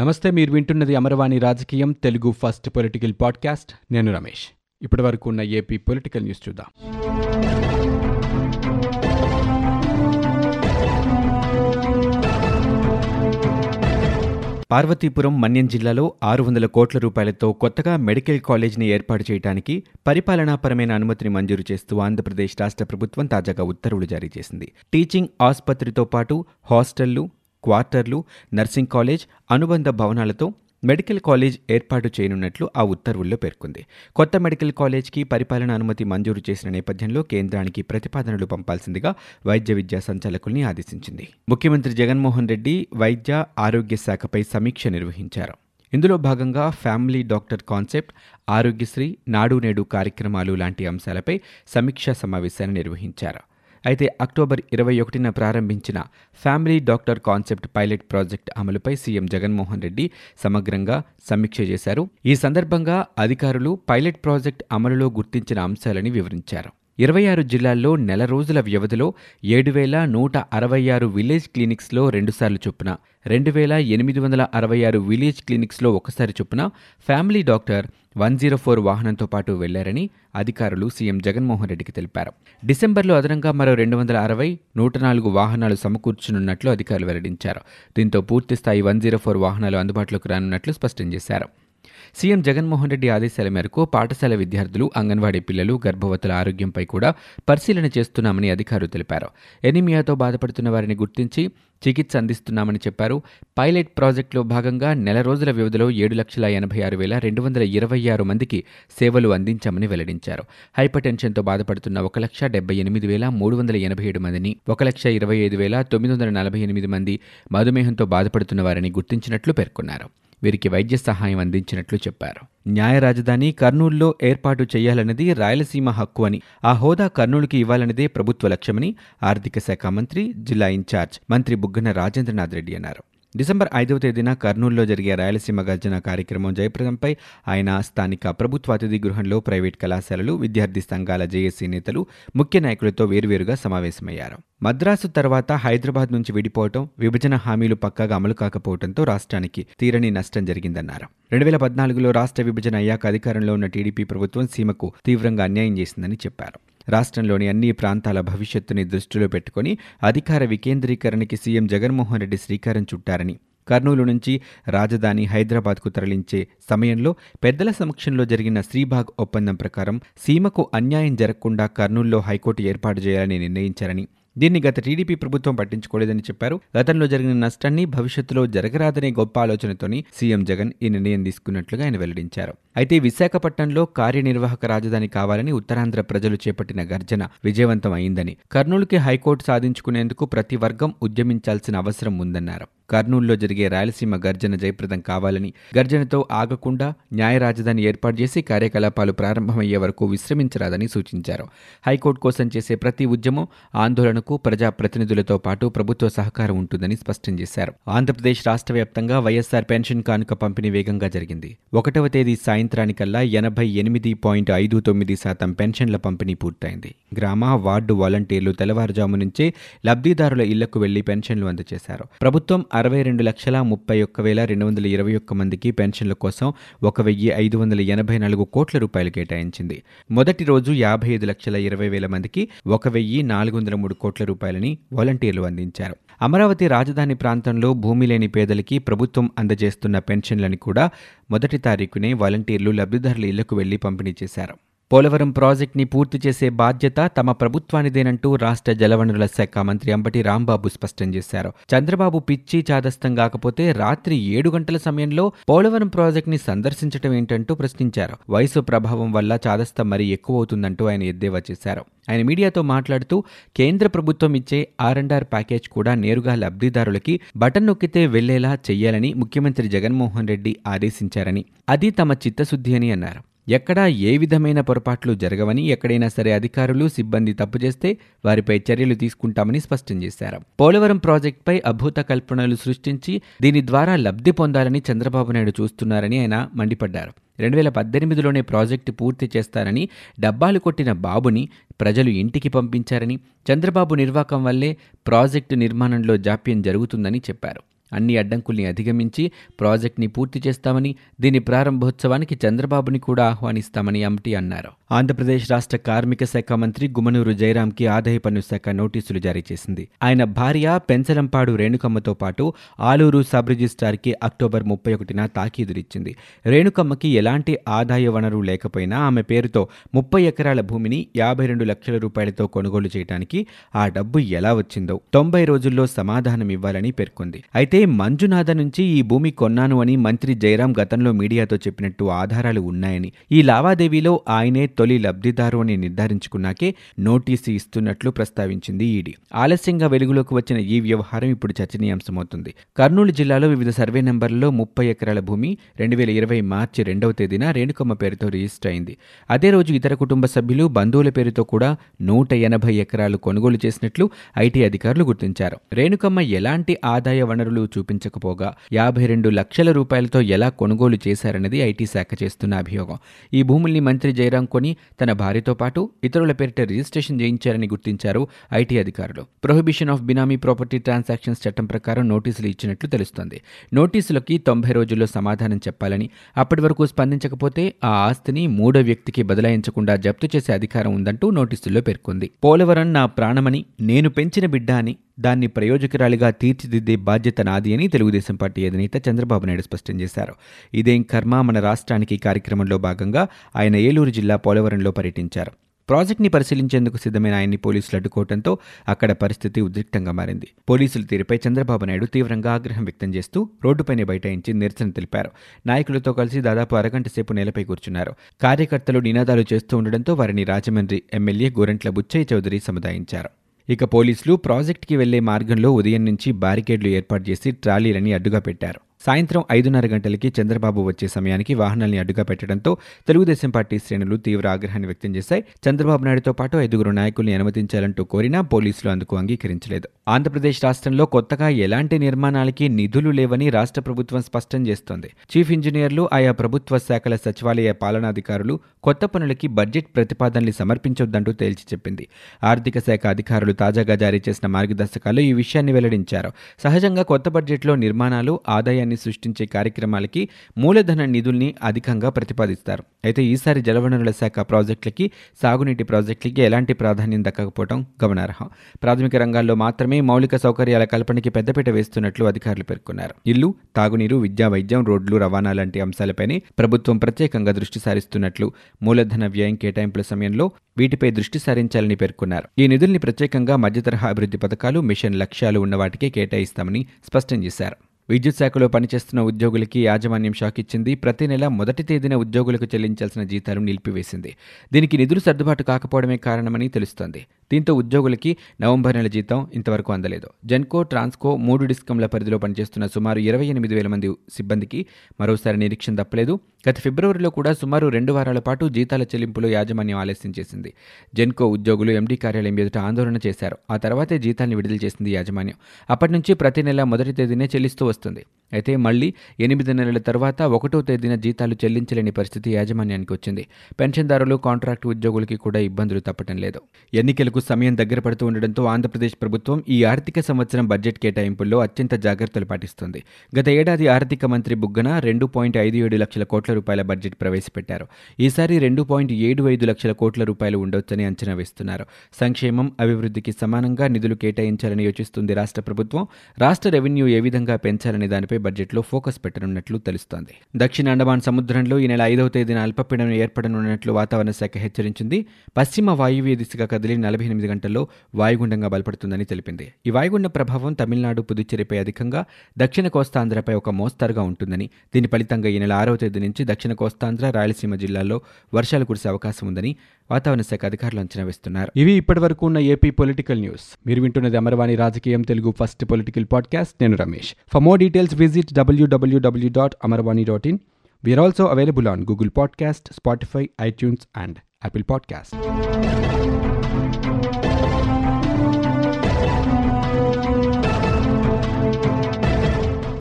నమస్తే మీరు వింటున్నది అమరవాణి రాజకీయం తెలుగు ఫస్ట్ పొలిటికల్ పాడ్కాస్ట్. నేను రమేష్. ఇప్పటి వరకు ఉన్న ఏపీ పొలిటికల్ న్యూస్ చూద్దాం. పార్వతీపురం మన్యం జిల్లాలో ఆరు వందల కోట్ల రూపాయలతో కొత్తగా మెడికల్ కాలేజీని ఏర్పాటు చేయడానికి పరిపాలనాపరమైన అనుమతిని మంజూరు చేస్తూ ఆంధ్రప్రదేశ్ రాష్ట్ర ప్రభుత్వం తాజాగా ఉత్తర్వులు జారీ చేసింది. టీచింగ్ ఆసుపత్రితో పాటు హాస్టళ్ళు క్వార్టర్లు నర్సింగ్ కాలేజ్ అనుబంధ భవనాలతో మెడికల్ కాలేజ్ ఏర్పాటు చేయనున్నట్లు ఆ ఉత్తర్వుల్లో పేర్కొంది. కొత్త మెడికల్ కాలేజ్కి పరిపాలన అనుమతి మంజూరు చేసిన నేపథ్యంలో కేంద్రానికి ప్రతిపాదనలు పంపాల్సిందిగా వైద్య విద్యా సంచాలకుల్ని ఆదేశించింది. ముఖ్యమంత్రి జగన్మోహన్ రెడ్డి వైద్య ఆరోగ్య శాఖపై సమీక్ష నిర్వహించారు. ఇందులో భాగంగా ఫ్యామిలీ డాక్టర్ కాన్సెప్ట్ ఆరోగ్యశ్రీ నాడు నేడు కార్యక్రమాలు లాంటి అంశాలపై సమీక్షా సమావేశాన్ని నిర్వహించారు. అయితే అక్టోబర్ ఇరవై ఒకటిన ప్రారంభించిన family doctor concept pilot project అమలుపై సీఎం జగన్మోహన్ రెడ్డి సమగ్రంగా సమీక్ష చేశారు. ఈ సందర్భంగా అధికారులు పైలట్ ప్రాజెక్ట్ అమలులో గుర్తించిన అంశాలని వివరించారు. ఇరవై ఆరు జిల్లాల్లో నెల రోజుల వ్యవధిలో ఏడు వేల నూట అరవై ఆరు విలేజ్ క్లినిక్స్లో రెండుసార్లు చొప్పున రెండు వేల ఎనిమిది వందల అరవై ఆరు విలేజ్ క్లినిక్స్లో ఒకసారి చొప్పున family doctor one zero four వాహనంతో పాటు వెళ్ళారని అధికారులు సీఎం జగన్మోహన్ రెడ్డికి తెలిపారు. డిసెంబర్లో అదనంగా మరో రెండు వందల అరవై నూట నాలుగు వాహనాలు సమకూర్చనున్నట్లు అధికారులు వెల్లడించారు. దీంతో పూర్తిస్థాయి వన్ జీరో ఫోర్ వాహనాలు అందుబాటులోకి రానున్నట్లు స్పష్టం చేశారు. సీఎం జగన్మోహన్ రెడ్డి ఆదేశాల మేరకు పాఠశాల విద్యార్థులు అంగన్వాడీ పిల్లలు గర్భవతుల ఆరోగ్యంపై కూడా పరిశీలన చేస్తున్నామని అధికారులు తెలిపారు. ఎనిమియాతో బాధపడుతున్న వారిని గుర్తించి చికిత్స అందిస్తున్నామని చెప్పారు. పైలట్ ప్రాజెక్టులో భాగంగా నెల రోజుల వ్యవధిలో ఏడు లక్షల ఎనభై ఆరు వేల రెండు వందల ఇరవై ఆరు మందికి సేవలు అందించామని వెల్లడించారు. హైపర్ టెన్షన్తో బాధపడుతున్న ఒక లక్ష డెబ్బై ఎనిమిది వేల మూడు వందల ఎనభై ఏడు మందిని ఒక లక్ష ఇరవై ఐదు వేల తొమ్మిది వందల నలభై ఎనిమిది మంది మధుమేహంతో బాధపడుతున్న వారిని గుర్తించినట్లు పేర్కొన్నారు. వీరికి వైద్య సహాయం అందించినట్లు చెప్పారు. న్యాయ రాజధాని కర్నూలులో ఏర్పాటు చేయాలన్నది రాయలసీమ హక్కు అని ఆ హోదా కర్నూలుకి ఇవ్వాలన్నదే ప్రభుత్వ లక్ష్యమని ఆర్థిక శాఖ మంత్రి జిల్లా ఇన్ఛార్జ్ మంత్రి బుగ్గన రాజేంద్రనాథ్ రెడ్డి అన్నారు. డిసెంబర్ ఐదవ తేదీన కర్నూలులో జరిగే రాయలసీమ గర్జన కార్యక్రమం జయప్రదంపై ఆయన స్థానిక ప్రభుత్వ అతిథి గృహంలో ప్రైవేట్ కళాశాలలు విద్యార్థి సంఘాల జేఏసీ నేతలు ముఖ్య నాయకులతో వేర్వేరుగా సమావేశమయ్యారు. మద్రాసు తర్వాత హైదరాబాద్ నుంచి విడిపోవటం విభజన హామీలు పక్కాగా అమలు కాకపోవడంతో రాష్ట్రానికి తీరని నష్టం జరిగిందన్నారు. రెండు వేల పద్నాలుగులో రాష్ట్ర విభజన అయ్యాక అధికారంలో ఉన్న టీడీపీ ప్రభుత్వం సీమకు తీవ్రంగా అన్యాయం చేసిందని చెప్పారు. రాష్ట్రంలోని అన్ని ప్రాంతాల భవిష్యత్తుని దృష్టిలో పెట్టుకుని అధికార వికేంద్రీకరణకి సీఎం జగన్మోహన్ రెడ్డి శ్రీకారం చుట్టారని. కర్నూలు నుంచి రాజధాని హైదరాబాద్కు తరలించే సమయంలో పెద్దల సమక్షంలో జరిగిన శ్రీబాగ్ ఒప్పందం ప్రకారం సీమకు అన్యాయం జరగకుండా కర్నూలులో హైకోర్టు ఏర్పాటు చేయాలని నిర్ణయించారని దీన్ని గత టీడీపీ ప్రభుత్వం పట్టించుకోలేదని చెప్పారు. గతంలో జరిగిన నష్టాన్ని భవిష్యత్తులో జరగరాదనే గొప్ప ఆలోచనతోని సీఎం జగన్ ఈ నిర్ణయం తీసుకున్నట్లుగా ఆయన వెల్లడించారు. అయితే విశాఖపట్నంలో కార్యనిర్వాహక రాజధాని కావాలని ఉత్తరాంధ్ర ప్రజలు చేపట్టిన గర్జన విజయవంతం అయిందని కర్నూలుకి హైకోర్టు సాధించుకునేందుకు ప్రతి వర్గం ఉద్యమించాల్సిన అవసరం ఉందన్నారు. కర్నూలులో జరిగే రాయలసీమ గర్జన జయప్రదం కావాలని గర్జనతో ఆగకుండా న్యాయ రాజధాని ఏర్పాటు చేసి కార్యకలాపాలు ప్రారంభమయ్యే వరకు విశ్రమించరాదని సూచించారు. హైకోర్టు కోసం చేసే ప్రతి ఉద్యమం ఆందోళనకు ప్రజా ప్రతినిధులతో పాటు ప్రభుత్వ సహకారం ఉంటుందని స్పష్టం చేశారు. ఆంధ్రప్రదేశ్ రాష్ట్ర వ్యాప్తంగా వైఎస్సార్ పెన్షన్ కానుక పంపిణీ వేగంగా జరిగింది. ఒకటవ తేదీ సాయంత్రానికల్లా ఎనభై ఎనిమిది పాయింట్ ఐదు తొమ్మిది శాతం పెన్షన్ల పంపిణీ పూర్తయింది. గ్రామ వార్డు వాలంటీర్లు తెల్లవారుజాము నుంచే లబ్ధిదారుల ఇళ్ళకు వెళ్ళి పెన్షన్లు అందజేశారు. ప్రభుత్వం అరవై రెండు లక్షల ముప్పై ఒక్క వేల రెండు వందల ఇరవై ఒక్క మందికి పెన్షన్ల కోసం ఒక వెయ్యి ఐదు వందల ఎనభై నాలుగు కోట్ల రూపాయలు కేటాయించింది. మొదటి రోజు యాభై ఐదు లక్షల ఇరవై వేల మందికి ఒక వెయ్యి నాలుగు వందల మూడు కోట్ల రూపాయలని వాలంటీర్లు అందించారు. అమరావతి రాజధాని ప్రాంతంలో భూమి లేని పేదలకి ప్రభుత్వం అందజేస్తున్న పెన్షన్లని కూడా మొదటి తారీఖునే వాలంటీర్లు లబ్ధిదారుల ఇళ్ళకు వెళ్ళి పంపిణీ చేశారు. పోలవరం ప్రాజెక్టుని పూర్తి చేసే బాధ్యత తమ ప్రభుత్వానిదేనంటూ రాష్ట్ర జలవనరుల శాఖ మంత్రి అంబటి రాంబాబు స్పష్టం చేశారు. చంద్రబాబు పిచ్చి చాదస్తం కాకపోతే రాత్రి ఏడు గంటల సమయంలో పోలవరం ప్రాజెక్టుని సందర్శించడం ఏంటంటూ ప్రశ్నించారు. వయసు ప్రభావం వల్ల చాదస్తం మరీ ఎక్కువవుతుందంటూ ఆయన ఎద్దేవా చేశారు. ఆయన మీడియాతో మాట్లాడుతూ కేంద్ర ప్రభుత్వం ఇచ్చే ఆర్ అండ్ ఆర్ ప్యాకేజ్ కూడా నేరుగా లబ్ధిదారులకి బటన్ నొక్కితే వెళ్ళేలా చేయాలని ముఖ్యమంత్రి జగన్మోహన్ రెడ్డి ఆదేశించారని. అది తమ చిత్తశుద్ధి అని అన్నారు. ఎక్కడా ఏ విధమైన పొరపాట్లు జరగవని ఎక్కడైనా సరే అధికారులు సిబ్బంది తప్పు చేస్తే వారిపై చర్యలు తీసుకుంటామని స్పష్టం చేశారు. పోలవరం ప్రాజెక్టుపై అభూత కల్పనలు సృష్టించి దీని ద్వారా లబ్ధి పొందాలని చంద్రబాబు నాయుడు చూస్తున్నారని ఆయన మండిపడ్డారు. రెండు వేల పద్దెనిమిదిలోనే ప్రాజెక్టు పూర్తి చేస్తారని డబ్బాలు కొట్టిన బాబుని ప్రజలు ఇంటికి పంపించారని చంద్రబాబు నిర్వాకం వల్లే ప్రాజెక్టు నిర్మాణంలో జాప్యం జరుగుతుందని చెప్పారు. అన్ని అడ్డంకుల్ని అధిగమించి ప్రాజెక్ట్ని పూర్తి చేస్తామని దీని ప్రారంభోత్సవానికి చంద్రబాబుని కూడా ఆహ్వానిస్తామని అమిటి అన్నారు. ఆంధ్రప్రదేశ్ రాష్ట్ర కార్మిక శాఖ మంత్రి గుమనూరు జయరాంకి ఆదాయ పన్ను శాఖ నోటీసులు జారీ చేసింది. ఆయన భార్య పెంచలంపాడు రేణుకమ్మతో పాటు ఆలూరు సబ్ రిజిస్ట్రార్కి అక్టోబర్ ముప్పై ఒకటిన తాకీదులిచ్చింది రేణుకమ్మకి ఎలాంటి ఆదాయ వనరు లేకపోయినా ఆమె పేరుతో ముప్పై ఎకరాల భూమిని యాభై రెండు లక్షల రూపాయలతో కొనుగోలు చేయడానికి ఆ డబ్బు ఎలా వచ్చిందో తొంభై రోజుల్లో సమాధానం ఇవ్వాలని పేర్కొంది. అయితే మంజునాథ నుంచి ఈ భూమి కొన్నాను అని మంత్రి జయరాం గతంలో మీడియాతో చెప్పినట్టు ఆధారాలు ఉన్నాయని ఈ లావాదేవీలో ఆయనే తొలి లబ్ధిదారు అని నిర్ధారించుకున్నాకే నోటీసు ఇస్తున్నట్లు ప్రస్తావించింది ఈడీ. ఆలస్యంగా వెలుగులోకి వచ్చిన ఈ వ్యవహారం ఇప్పుడు చర్చనీయాంశమవుతుంది. కర్నూలు జిల్లాలో వివిధ సర్వే నెంబర్లలో ముప్పై ఎకరాల భూమి రెండు వేల ఇరవై మార్చి రెండవ తేదీన రేణుకమ్మ పేరుతో రిజిస్టర్ అయింది. అదే రోజు ఇతర కుటుంబ సభ్యులు బంధువుల పేరుతో కూడా నూట ఎనభై ఎకరాలు కొనుగోలు చేసినట్లు ఐటీ అధికారులు గుర్తించారు. రేణుకమ్మ ఎలాంటి ఆదాయ వనరులు చూపించకపోగా యాభై రెండు లక్షల రూపాయలతో ఎలా కొనుగోలు చేశారన్నది ఐటీ శాఖ చేస్తున్న అభియోగం. ఈ భూముల్ని మంత్రి జయరాం కొని తన భార్యతో పాటు ఇతరుల పేరిట రిజిస్ట్రేషన్ చేయించారని గుర్తించారు ఐటీ అధికారులు. Prohibition of benami property transactions చట్టం ప్రకారం నోటీసులు ఇచ్చినట్లు తెలుస్తోంది. నోటీసులకి తొంభై రోజుల్లో సమాధానం చెప్పాలని అప్పటి వరకు స్పందించకపోతే ఆ ఆస్తిని మూడో వ్యక్తికి బదలాయించకుండా జప్తు చేసే అధికారం ఉందంటూ నోటీసుల్లో పేర్కొంది. పోలవరం నా ప్రాణమని నేను పెంచిన బిడ్డ అని దాన్ని ప్రయోజకురాలిగా తీర్చిదిద్దే బాధ్యత నాది అని తెలుగుదేశం పార్టీ అధినేత చంద్రబాబు నాయుడు స్పష్టం చేశారు. ఇదేం కర్మ మన రాష్ట్రానికి కార్యక్రమంలో భాగంగా ఆయన ఏలూరు జిల్లా పోలవరంలో పర్యటించారు. ప్రాజెక్ట్ని పరిశీలించేందుకు సిద్ధమైన ఆయన్ని పోలీసులు అడ్డుకోవడంతో అక్కడ పరిస్థితి ఉద్రిక్తంగా మారింది. పోలీసుల తీరుపై చంద్రబాబు నాయుడు తీవ్రంగా ఆగ్రహం వ్యక్తం చేస్తూ రోడ్డుపైనే బైఠాయించి నిరసన తెలిపారు. నాయకులతో కలిసి దాదాపు అరగంట సేపు నేలపై కూర్చున్నారు. కార్యకర్తలు నినాదాలు చేస్తూ ఉండడంతో వారిని రాజమండ్రి ఎమ్మెల్యే గోరంట్ల బుచ్చయ్య చౌదరి సముదాయించారు. ఇక పోలీసులు ప్రాజెక్టుకి వెళ్ళే మార్గంలో ఉదయం నుంచి బారికేడ్లు ఏర్పాటు చేసి ట్రాలీలని అడ్డుగా పెట్టారు. సాయంత్రం ఐదున్నర గంటలకి చంద్రబాబు వచ్చే సమయానికి వాహనాల్ని అడ్డుగా పెట్టడంతో తెలుగుదేశం పార్టీ శ్రేణులు తీవ్ర ఆగ్రహాన్ని వ్యక్తం చేశాయి. చంద్రబాబు నాయుడుతో పాటు ఐదుగురు నాయకుల్ని అనుమతించాలంటూ కోరినా పోలీసులు అందుకు అంగీకరించలేదు. ఆంధ్రప్రదేశ్ రాష్ట్రంలో కొత్తగా ఎలాంటి నిర్మాణాలకి నిధులు లేవని రాష్ట్ర ప్రభుత్వం స్పష్టం చేస్తోంది. చీఫ్ ఇంజనీర్లు ఆయా ప్రభుత్వ శాఖల సచివాలయ పాలనాధికారులు కొత్త పనులకి బడ్జెట్ ప్రతిపాదనలు సమర్పించొద్దంటూ తేల్చి చెప్పింది. ఆర్థిక శాఖ అధికారులు తాజాగా జారీ చేసిన మార్గదర్శకాల్లో ఈ విషయాన్ని వెల్లడించారు. సహజంగా కొత్త బడ్జెట్లో నిర్మాణాలు ఆదాయాన్ని సృష్టించే కార్యక్రమాలకి మూలధన నిధుల్ని అధికంగా ప్రతిపాదిస్తారు. అయితే ఈసారి జలవనరుల శాఖ ప్రాజెక్టులకి సాగునీటి ప్రాజెక్టులకి ఎలాంటి ప్రాధాన్యం దక్కకపోవడం గమనార్హం. ప్రాథమిక రంగాల్లో మాత్రమే మౌలిక సౌకర్యాల కల్పనకి పెద్దపీట వేస్తున్నట్లు అధికారులు పేర్కొన్నారు. ఇల్లు తాగునీరు విద్యా వైద్యం రోడ్లు రవాణా లాంటి అంశాలపైనే ప్రభుత్వం ప్రత్యేకంగా దృష్టి సారిస్తున్నట్లు మూలధన వ్యయం కేటాయింపుల సమయంలో వీటిపై దృష్టి సారించాలని పేర్కొన్నారు. ఈ నిధుల్ని ప్రత్యేకంగా మధ్యతరహా అభివృద్ధి పథకాలు మిషన్ లక్ష్యాలు ఉన్న వాటికే కేటాయిస్తామని స్పష్టం చేశారు. విద్యుత్ శాఖలో పనిచేస్తున్న ఉద్యోగులకి యాజమాన్యం షాక్ ఇచ్చింది. ప్రతి నెల మొదటి తేదీన ఉద్యోగులకు చెల్లించాల్సిన జీతాలు నిలిపివేసింది. దీనికి నిధులు సర్దుబాటు కాకపోవడమే కారణమని తెలుస్తోంది. దీంతో ఉద్యోగులకి నవంబర్ నెల జీతం ఇంతవరకు అందలేదు. జెన్కో ట్రాన్స్కో మూడు డిస్కంల పరిధిలో పనిచేస్తున్న సుమారు ఇరవై ఎనిమిది వేల మంది సిబ్బందికి మరోసారి నిరీక్షణ తప్పలేదు. గత ఫిబ్రవరిలో కూడా సుమారు రెండు వారాల పాటు జీతాల చెల్లింపులో యాజమాన్యం ఆలస్యం చేసింది. జెన్కో ఉద్యోగులు ఎండీ కార్యాలయం ఎదుట ఆందోళన చేశారు. ఆ తర్వాతే జీతాన్ని విడుదల చేసింది యాజమాన్యం. అప్పటి నుంచి ప్రతి నెల మొదటి తేదీనే చెల్లిస్తూ వస్తుంది. అయితే మళ్ళీ ఎనిమిది నెలల తర్వాత ఒకటో తేదీన జీతాలు చెల్లించలేని పరిస్థితి యాజమాన్యానికి వచ్చింది. పెన్షన్దారులు కాంట్రాక్టు ఉద్యోగులకి కూడా ఇబ్బందులు తప్పటం లేదు. ఎన్నికలకు సమయం దగ్గర పడుతూ ఉండడంతో ఆంధ్రప్రదేశ్ ప్రభుత్వం ఈ ఆర్థిక సంవత్సరం బడ్జెట్ కేటాయింపుల్లో అత్యంత జాగ్రత్తలు పాటిస్తుంది. గత ఏడాది ఆర్థిక మంత్రి బుగ్గన రెండు పాయింట్ ఐదు ఏడు లక్షల కోట్ల రూపాయల బడ్జెట్ ప్రవేశపెట్టారు. ఈసారి రెండు పాయింట్ ఏడు ఐదు లక్షల కోట్ల రూపాయలు ఉండొచ్చని అంచనా వేస్తున్నారు. సంక్షేమం అభివృద్ధికి సమానంగా నిధులు కేటాయించాలని యోచిస్తుంది రాష్ట్ర ప్రభుత్వం. రాష్ట్ర రెవెన్యూ ఏ విధంగా పెంచాలనే దానిపై బడ్జెట్లో ఫోకస్ పెట్టనున్నట్లు తెలుస్తోంది. దక్షిణ అండమాన్ సముద్రంలో ఈ నెల ఐదవ తేదీన అల్పపీడనం ఏర్పడనున్నట్లు వాతావరణ శాఖ హెచ్చరించింది. పశ్చిమ వాయువ్య దిశగా కదిలి నలభై ఎనిమిది గంటల్లో వాయుగుండంగా బలపడుతుందని తెలిపింది. ఈ వాయుగుండ ప్రభావం తమిళనాడు పుదుచ్చేరిపై అధికంగా దక్షిణ కోస్తాంధ్రపై ఒక మోస్తరుగా ఉంటుందని దీని ఫలితంగా ఈ నెల ఆరవ తేదీ నుంచి దక్షిణ కోస్తాంధ్ర రాయలసీమ జిల్లాల్లో వర్షాలు కురిసే అవకాశం ఉందని వాతావరణ శాఖ అధికారులు అంచనా వేస్తున్నారు. ఇవి ఇప్పటివరకు ఉన్న ఏపీ పొలిటికల్ న్యూస్. మీరు వింటున్నది అమర్వాణి రాజకీయం తెలుగు ఫస్ట్ పొలిటికల్ పాడ్కాస్ట్. నేను Ramesh. For more details visit W W W dot Amarvani dot in we're also available on Google podcast Spotify iTunes and Apple podcast